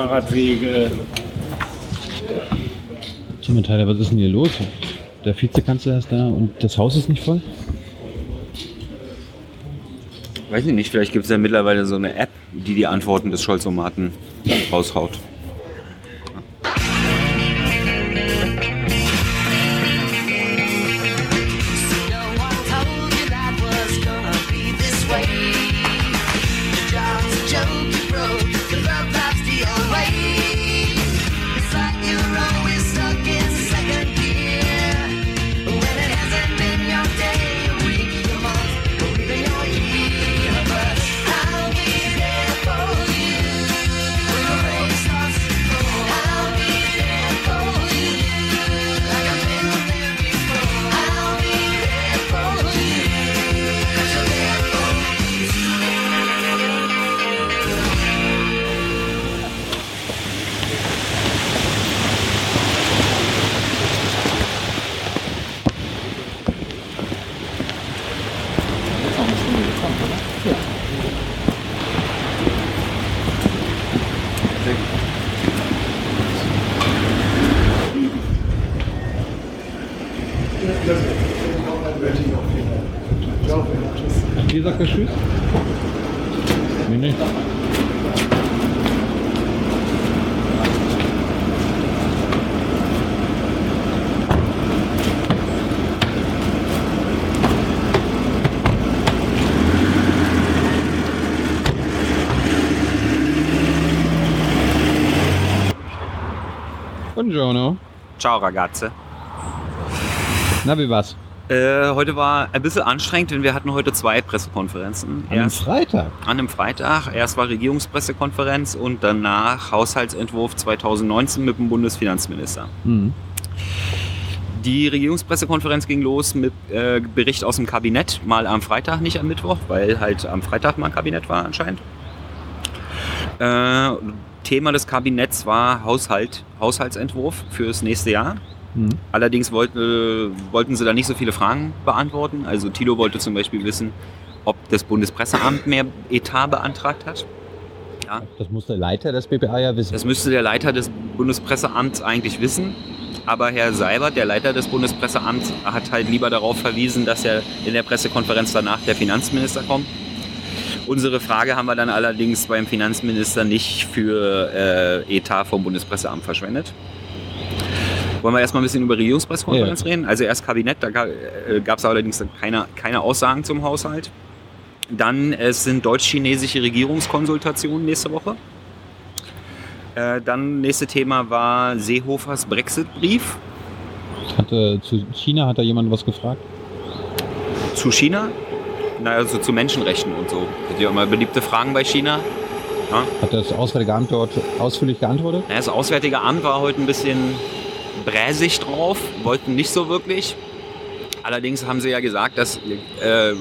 Fahrradwege. Timo Tyler, was ist denn hier los? Der Vizekanzler ist da und das Haus ist nicht voll? Weiß ich nicht, vielleicht gibt es ja mittlerweile so eine App, die die Antworten des Scholzomaten raushaut. Wie sagt er Tschüss? Nee, nicht. Buongiorno. Ciao ragazze. Na, wie war's? Äh, heute war ein bisschen anstrengend, denn wir hatten heute zwei Pressekonferenzen. Am Erst Freitag. an einem Freitag, erst war Regierungspressekonferenz und danach Haushaltsentwurf 2019 mit dem Bundesfinanzminister. Mhm. Die Regierungspressekonferenz ging los mit äh, Bericht aus dem Kabinett, mal am Freitag, nicht am Mittwoch, weil halt am Freitag mal Kabinett war anscheinend. Äh, Thema des Kabinetts war Haushalt, Haushaltsentwurf fürs nächste Jahr. Mhm. Allerdings wollte, wollten sie da nicht so viele Fragen beantworten. Also Tilo wollte zum Beispiel wissen, ob das Bundespresseamt mehr Etat beantragt hat. Ja, Das muss der Leiter des BPA ja wissen. das müsste der Leiter des Bundespresseamts eigentlich wissen. Aber Herr Seibert, der Leiter des Bundespresseamts, hat halt lieber darauf verwiesen, dass ja in der Pressekonferenz danach der Finanzminister kommt. Unsere Frage haben wir dann allerdings beim Finanzminister nicht für äh, Etat vom Bundespresseamt verschwendet. Wollen wir erstmal ein bisschen über Regierungspressekonferenz Ja. reden? Also erst Kabinett, da gab es allerdings keine, keine Aussagen zum Haushalt. Dann es sind deutsch-chinesische Regierungskonsultationen nächste Woche. Äh, dann nächste Thema war Seehofers Brexit-Brief Hatte, zu China hat da jemand was gefragt? zu China. Na, also zu Menschenrechten und so. Hat ja immer beliebte Fragen bei China. Ja. Hat das Auswärtige Amt dort ausführlich geantwortet? Ja, Das Auswärtige Amt war heute ein bisschen bräsig drauf, wollten nicht so wirklich. Allerdings haben sie ja gesagt, dass äh,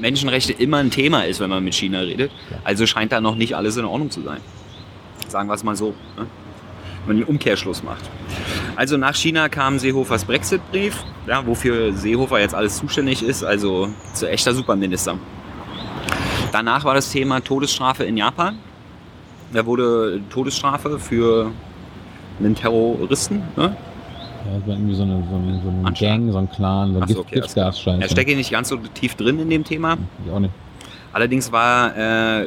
Menschenrechte immer ein Thema ist, wenn man mit China redet. Also scheint da noch nicht alles in Ordnung zu sein. Sagen wir es mal so. Ne? Wenn man den Umkehrschluss macht. Also nach China kam Seehofers Brexit-Brief, ja, wofür Seehofer jetzt alles zuständig ist, also zu echter Superminister. Danach war das Thema Todesstrafe in Japan. Da wurde Todesstrafe für einen Terroristen. Ne? Ja, das war irgendwie so eine, so eine, so Anschlag. Gang, so ein Clan, so ein Gift, okay, alles klar. Giftgas-Scheiß. Er stecke nicht ganz so tief drin in dem Thema. Ich auch nicht. Allerdings war äh,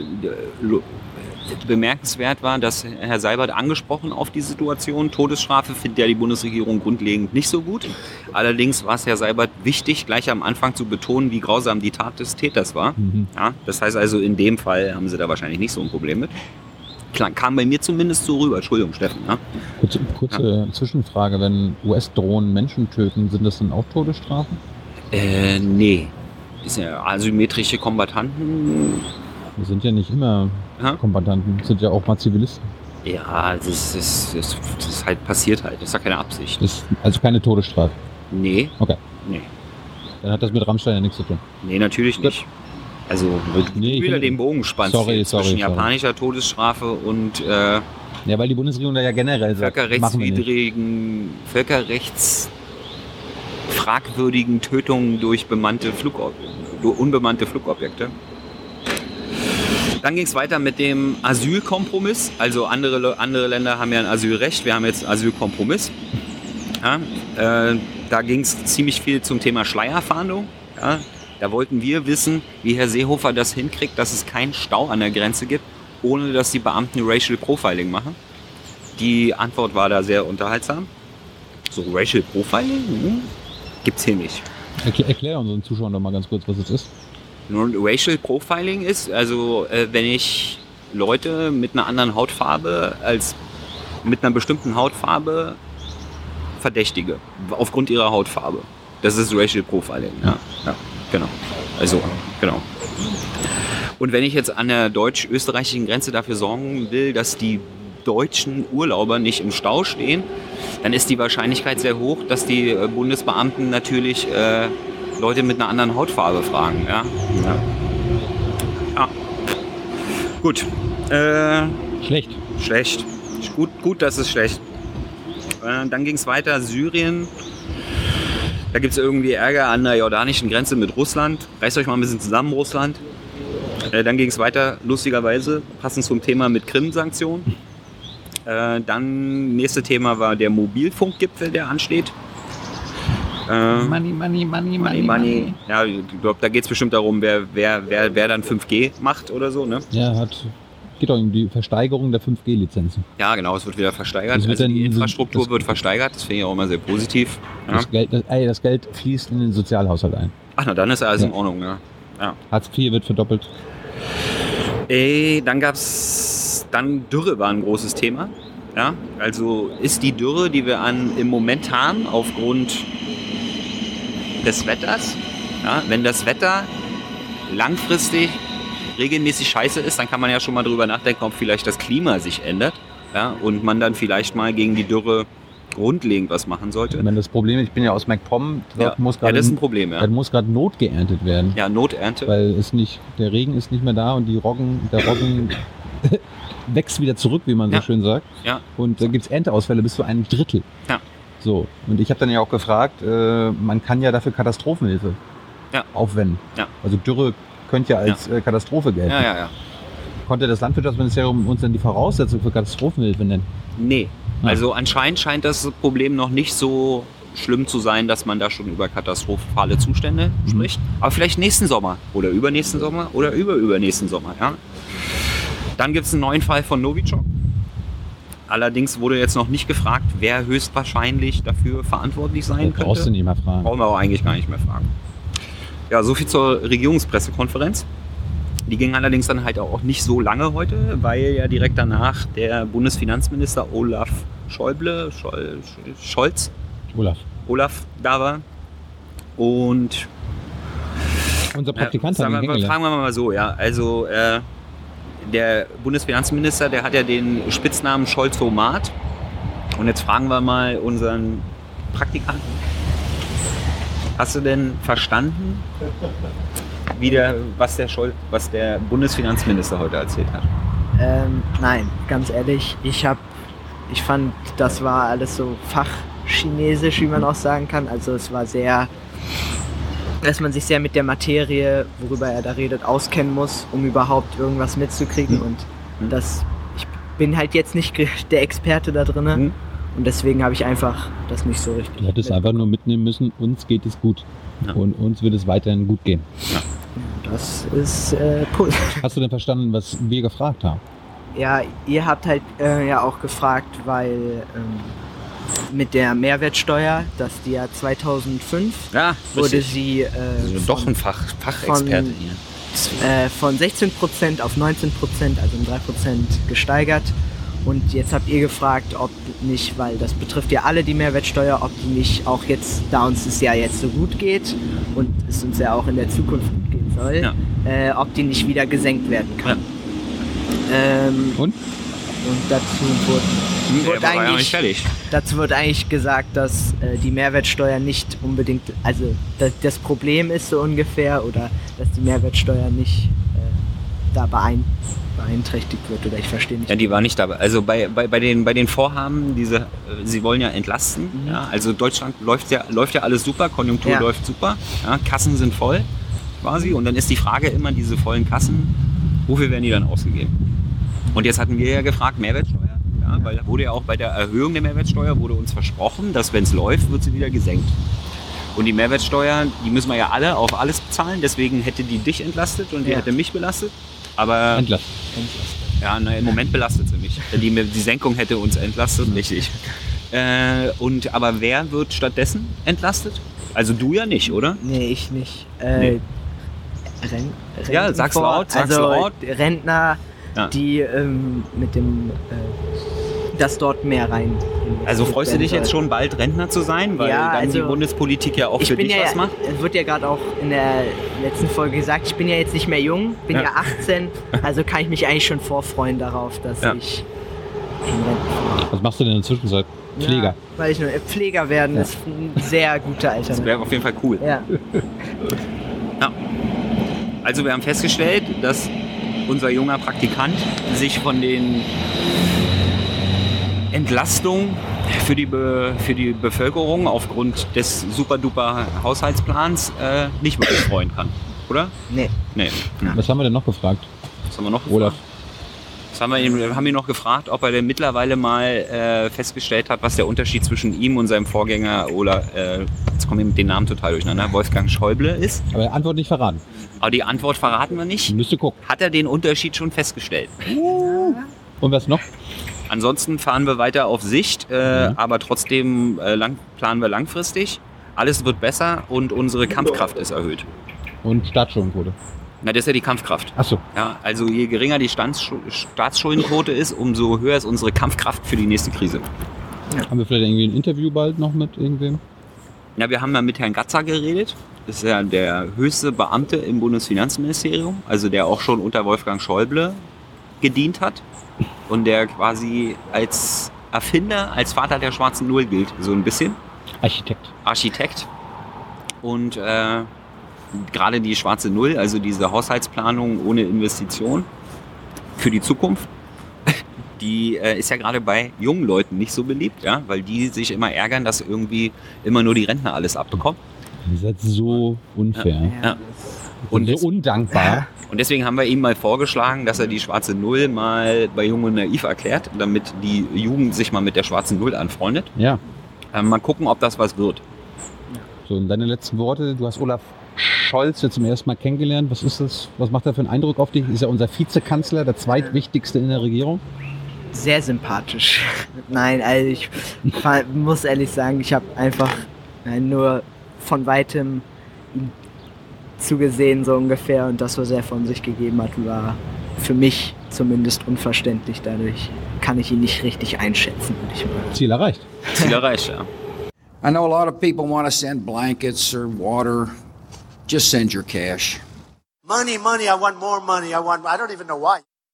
bemerkenswert war, dass Herr Seibert angesprochen auf die Situation. Todesstrafe findet ja die Bundesregierung grundlegend nicht so gut. Allerdings war es Herr Seibert wichtig, gleich am Anfang zu betonen, wie grausam die Tat des Täters war. Mhm. Ja, das heißt also, in dem Fall haben sie da wahrscheinlich nicht so ein Problem mit. Klar, kam bei mir zumindest so rüber. Entschuldigung, Steffen. Ja? Kurze, kurze Zwischenfrage, wenn US-Drohnen Menschen töten, sind das dann auch Todesstrafen? Äh, nee. Das sind ja asymmetrische Kombattanten. Die sind ja nicht immer Ja. Kombattanten, sind ja auch mal Zivilisten. Ja, das ist, das, ist, das ist halt passiert halt. Das ist ja keine Absicht. Ist also keine Todesstrafe. Nee, Okay, nee. dann hat das mit Rammstein ja nichts zu tun. Nee, natürlich nicht. Also, Nee, wieder den Bogen spannst Sorry, sorry, zwischen sorry. japanischer Todesstrafe und äh, Ja, weil die Bundesregierung da ja generell sagt, völkerrechtswidrigen, völkerrechts fragwürdigen Tötungen durch bemannte Flugob durch unbemannte Flugobjekte. Dann ging es weiter mit dem Asylkompromiss. Also andere, andere Länder haben ja ein Asylrecht, wir haben jetzt einen Asylkompromiss. Ja, äh, da ging es ziemlich viel zum Thema Schleierfahndung. Ja, da wollten wir wissen, wie Herr Seehofer das hinkriegt, dass es keinen Stau an der Grenze gibt, ohne dass die Beamten Racial Profiling machen. Die Antwort war da sehr unterhaltsam. So Racial Profiling? Hm, gibt's hier nicht. Erklär, erklär unseren Zuschauern doch mal ganz kurz, was es ist. Nun, Racial Profiling ist, also äh, wenn ich Leute mit einer anderen Hautfarbe als mit einer bestimmten Hautfarbe verdächtige, aufgrund ihrer Hautfarbe. Das ist Racial Profiling, ja. ja genau. Also, genau. Und wenn ich jetzt an der deutsch-österreichischen Grenze dafür sorgen will, dass die deutschen Urlauber nicht im Stau stehen, dann ist die Wahrscheinlichkeit sehr hoch, dass die äh, Bundesbeamten natürlich äh, Leute mit einer anderen Hautfarbe fragen. Ja, ja. ja. Gut. Äh, Schlecht. Schlecht. Gut, gut, das ist schlecht. Äh, dann ging es weiter, Syrien. Da gibt es irgendwie Ärger an der jordanischen Grenze mit Russland. Reißt euch mal ein bisschen zusammen, Russland. Äh, dann ging es weiter, lustigerweise, passend zum Thema mit Krim-Sanktionen. Äh, dann, nächste Thema war der Mobilfunkgipfel, der ansteht. Äh, Money, money, money, Money, Money. Ja, ich glaube, da geht es bestimmt darum, wer, wer, wer, wer dann 5G macht oder so, ne? Ja, hat, geht doch um die Versteigerung der 5G-Lizenzen. Ja, genau, es wird wieder versteigert. Das wird also die Infrastruktur wird versteigert, das finde ich auch immer sehr positiv. Ja. Das, Geld, das, ey, das Geld fließt in den Sozialhaushalt ein. Ach na, dann ist alles in Ja. Ordnung, ja. ja. Hartz IV wird verdoppelt. Ey, dann gab's, dann Dürre war ein großes Thema. Ja, also ist die Dürre, die wir an, im Moment haben, aufgrund des Wetters, ja, wenn das Wetter langfristig regelmäßig scheiße ist, dann kann man ja schon mal drüber nachdenken, ob vielleicht das Klima sich ändert ja, und man dann vielleicht mal gegen die Dürre grundlegend was machen sollte. Ich meine, das Problem, ich bin ja aus MacPom, dort Ja, muss ja, gerade das ist ein Problem, ja. muss gerade Not geerntet werden. Ja, Noternte. Weil es nicht, der Regen ist nicht mehr da und die Roggen, der Roggen wächst wieder zurück, wie man Ja. so schön sagt. Ja. Und da gibt es Ernteausfälle bis zu einem Drittel. Ja. So. Und ich habe dann ja auch gefragt, äh, man kann ja dafür Katastrophenhilfe Ja. aufwenden. Ja. Also Dürre könnte ja als äh, Katastrophe gelten. Ja, ja, ja. Konnte das Landwirtschaftsministerium uns dann die Voraussetzung für Katastrophenhilfe nennen? Nee. Ja. Also anscheinend scheint das Problem noch nicht so schlimm zu sein, dass man da schon über katastrophale Zustände Mhm. spricht. Aber vielleicht nächsten Sommer oder übernächsten Sommer oder überübernächsten Sommer. Ja? Dann gibt es einen neuen Fall von Novichok. Allerdings wurde jetzt noch nicht gefragt, wer höchstwahrscheinlich dafür verantwortlich sein Das brauchst du könnte. nicht mal fragen. Brauchen wir auch eigentlich gar nicht mehr fragen. Ja, soviel zur Regierungspressekonferenz. Die ging allerdings dann halt auch nicht so lange heute, weil ja direkt danach der Bundesfinanzminister Olaf Schäuble, Schol, Scholz, Olaf. Olaf da war. Und Unser ja, Praktikant sagen hat wir, fragen wir mal so, ja. Also äh, der Bundesfinanzminister, der hat ja den Spitznamen Scholz-Homat. Und jetzt fragen wir mal unseren Praktikanten. Hast du denn verstanden, wie der, was, der Scholz, was der Bundesfinanzminister heute erzählt hat? Ähm, nein, ganz ehrlich, ich habe, ich fand, das war alles so fachchinesisch, wie man auch sagen kann. Also es war sehr, dass man sich sehr mit der Materie, worüber er da redet, auskennen muss, um überhaupt irgendwas mitzukriegen. Und Mhm. das, ich bin halt jetzt nicht der Experte da drin. Mhm. Und deswegen habe ich einfach das nicht so richtig. Du hättest einfach nur mitnehmen müssen, uns geht es gut. Ja. Und uns wird es weiterhin gut gehen. Das ist äh, cool. Hast du denn verstanden, was wir gefragt haben? Ja, ihr habt halt äh, ja auch gefragt, weil ähm, mit der Mehrwertsteuer, dass die ja 2005 Ja, wurde sie äh, Also von, doch ein Fach, Fachexperte von- hier. äh, von 16% auf 19%, also um 3% gesteigert. Und jetzt habt ihr gefragt, ob nicht, weil das betrifft ja alle die Mehrwertsteuer, ob die nicht auch jetzt, da uns es ja jetzt so gut geht und es uns ja auch in der Zukunft gut gehen soll, Ja. äh, ob die nicht wieder gesenkt werden kann. Ähm, Und? und dazu wurde Hm, wurde ja eigentlich- fertig. Dazu wird eigentlich gesagt, dass äh, die Mehrwertsteuer nicht unbedingt, also das, das Problem ist so ungefähr, oder dass die Mehrwertsteuer nicht da beein beeinträchtigt wird oder ich verstehe nicht. Ja, die war nicht dabei. Also bei, bei, bei, den, bei den Vorhaben, diese, äh, sie wollen ja entlasten. Ja, also Deutschland läuft ja, läuft ja alles super, Konjunktur Ja. läuft super, ja, Kassen sind voll quasi. Und dann ist die Frage immer, diese vollen Kassen, wofür werden die dann ausgegeben? Und jetzt hatten wir ja gefragt, Mehrwertsteuer. Ja, weil da wurde ja auch bei der Erhöhung der Mehrwertsteuer wurde uns versprochen, dass wenn es läuft, wird sie wieder gesenkt. Und die Mehrwertsteuer, die müssen wir ja alle auf alles bezahlen. Deswegen hätte die dich entlastet und die Ja. hätte mich belastet. Aber Entlassen. ja, na, im Moment belastet sie mich. Die, die Senkung hätte uns entlastet, richtig. Äh, und aber wer wird stattdessen entlastet? Also du ja nicht, oder? Nee, ich nicht. Äh, Nee. Ren Ja, sag's laut, sag's also laut. Rentner, Ja. die ähm, mit dem, äh, dass dort mehr rein. Also freust du dich jetzt schon bald Rentner zu sein, weil Ja, dann die also Bundespolitik ja auch Ich für bin dich ja, was macht? es wird ja gerade auch in der letzten Folge gesagt, ich bin ja jetzt nicht mehr jung, bin Ja. ja, 18, also kann ich mich eigentlich schon vorfreuen darauf, dass Ja. ich Was machst du denn in der Zwischenzeit? Pfleger. Ja, weil ich nur Pfleger werden ist ein sehr guter Das Alternative. wäre auf jeden Fall cool. Ja. Also wir haben festgestellt, dass unser junger Praktikant sich von den Entlastungen für die, Be für die Bevölkerung aufgrund des super-duper Haushaltsplans äh, nicht wirklich freuen kann. Oder? Nee. Nee. Was haben wir denn noch gefragt? Was haben wir noch gefragt? Olaf. Das haben wir, ihn, wir haben ihn noch gefragt, ob er denn mittlerweile mal äh, festgestellt hat, was der Unterschied zwischen ihm und seinem Vorgänger Olaf, äh, jetzt kommen wir mit den Namen total durcheinander, Wolfgang Schäuble ist. Aber Antwort nicht verraten. Aber die Antwort verraten wir nicht. Müsste gucken. Hat er den Unterschied schon festgestellt? Und was noch? Ansonsten fahren wir weiter auf Sicht, äh, Mhm. aber trotzdem äh, lang, planen wir langfristig. Alles wird besser und unsere Kampfkraft ist erhöht. Und Staatsschuldenquote. Na, das ist ja die Kampfkraft. Achso. Ja, also je geringer die Staatsschuldenquote ist, umso höher ist unsere Kampfkraft für die nächste Krise. Haben wir vielleicht irgendwie ein Interview bald noch mit irgendwem? Ja, wir haben ja mit Herrn Gatzer geredet. Das ist ja der höchste Beamte im Bundesfinanzministerium, also der auch schon unter Wolfgang Schäuble gedient hat und der quasi als Erfinder, als Vater der schwarzen Null gilt, so ein bisschen. Architekt. Architekt. Und äh, gerade die schwarze Null, also diese Haushaltsplanung ohne Investition für die Zukunft, die äh, ist ja gerade bei jungen Leuten nicht so beliebt, ja, weil die sich immer ärgern, dass irgendwie immer nur die Rentner alles abbekommen. Ihr seid so unfair. Ja. Und Und so undankbar. Und deswegen haben wir ihm mal vorgeschlagen, dass er die schwarze Null mal bei Jung und Naiv erklärt, damit die Jugend sich mal mit der schwarzen Null anfreundet. Ja. Ähm, mal gucken, ob das was wird. So, und deine letzten Worte. Du hast Olaf Scholz jetzt zum ersten Mal kennengelernt. Was ist das? Was macht er für einen Eindruck auf dich? Ist er unser Vizekanzler, der zweitwichtigste in der Regierung? Sehr sympathisch. Nein, also ich muss ehrlich sagen, ich habe einfach nur von weitem zugesehen, so ungefähr, und das, was er von sich gegeben hat, war für mich zumindest unverständlich. Dadurch kann ich ihn nicht richtig einschätzen, würde ich mal Ziel erreicht. Ziel erreicht, ja. I know a lot of people want to send blankets or water. Just send your cash. Money, money, I want more money. I want, I don't even know why.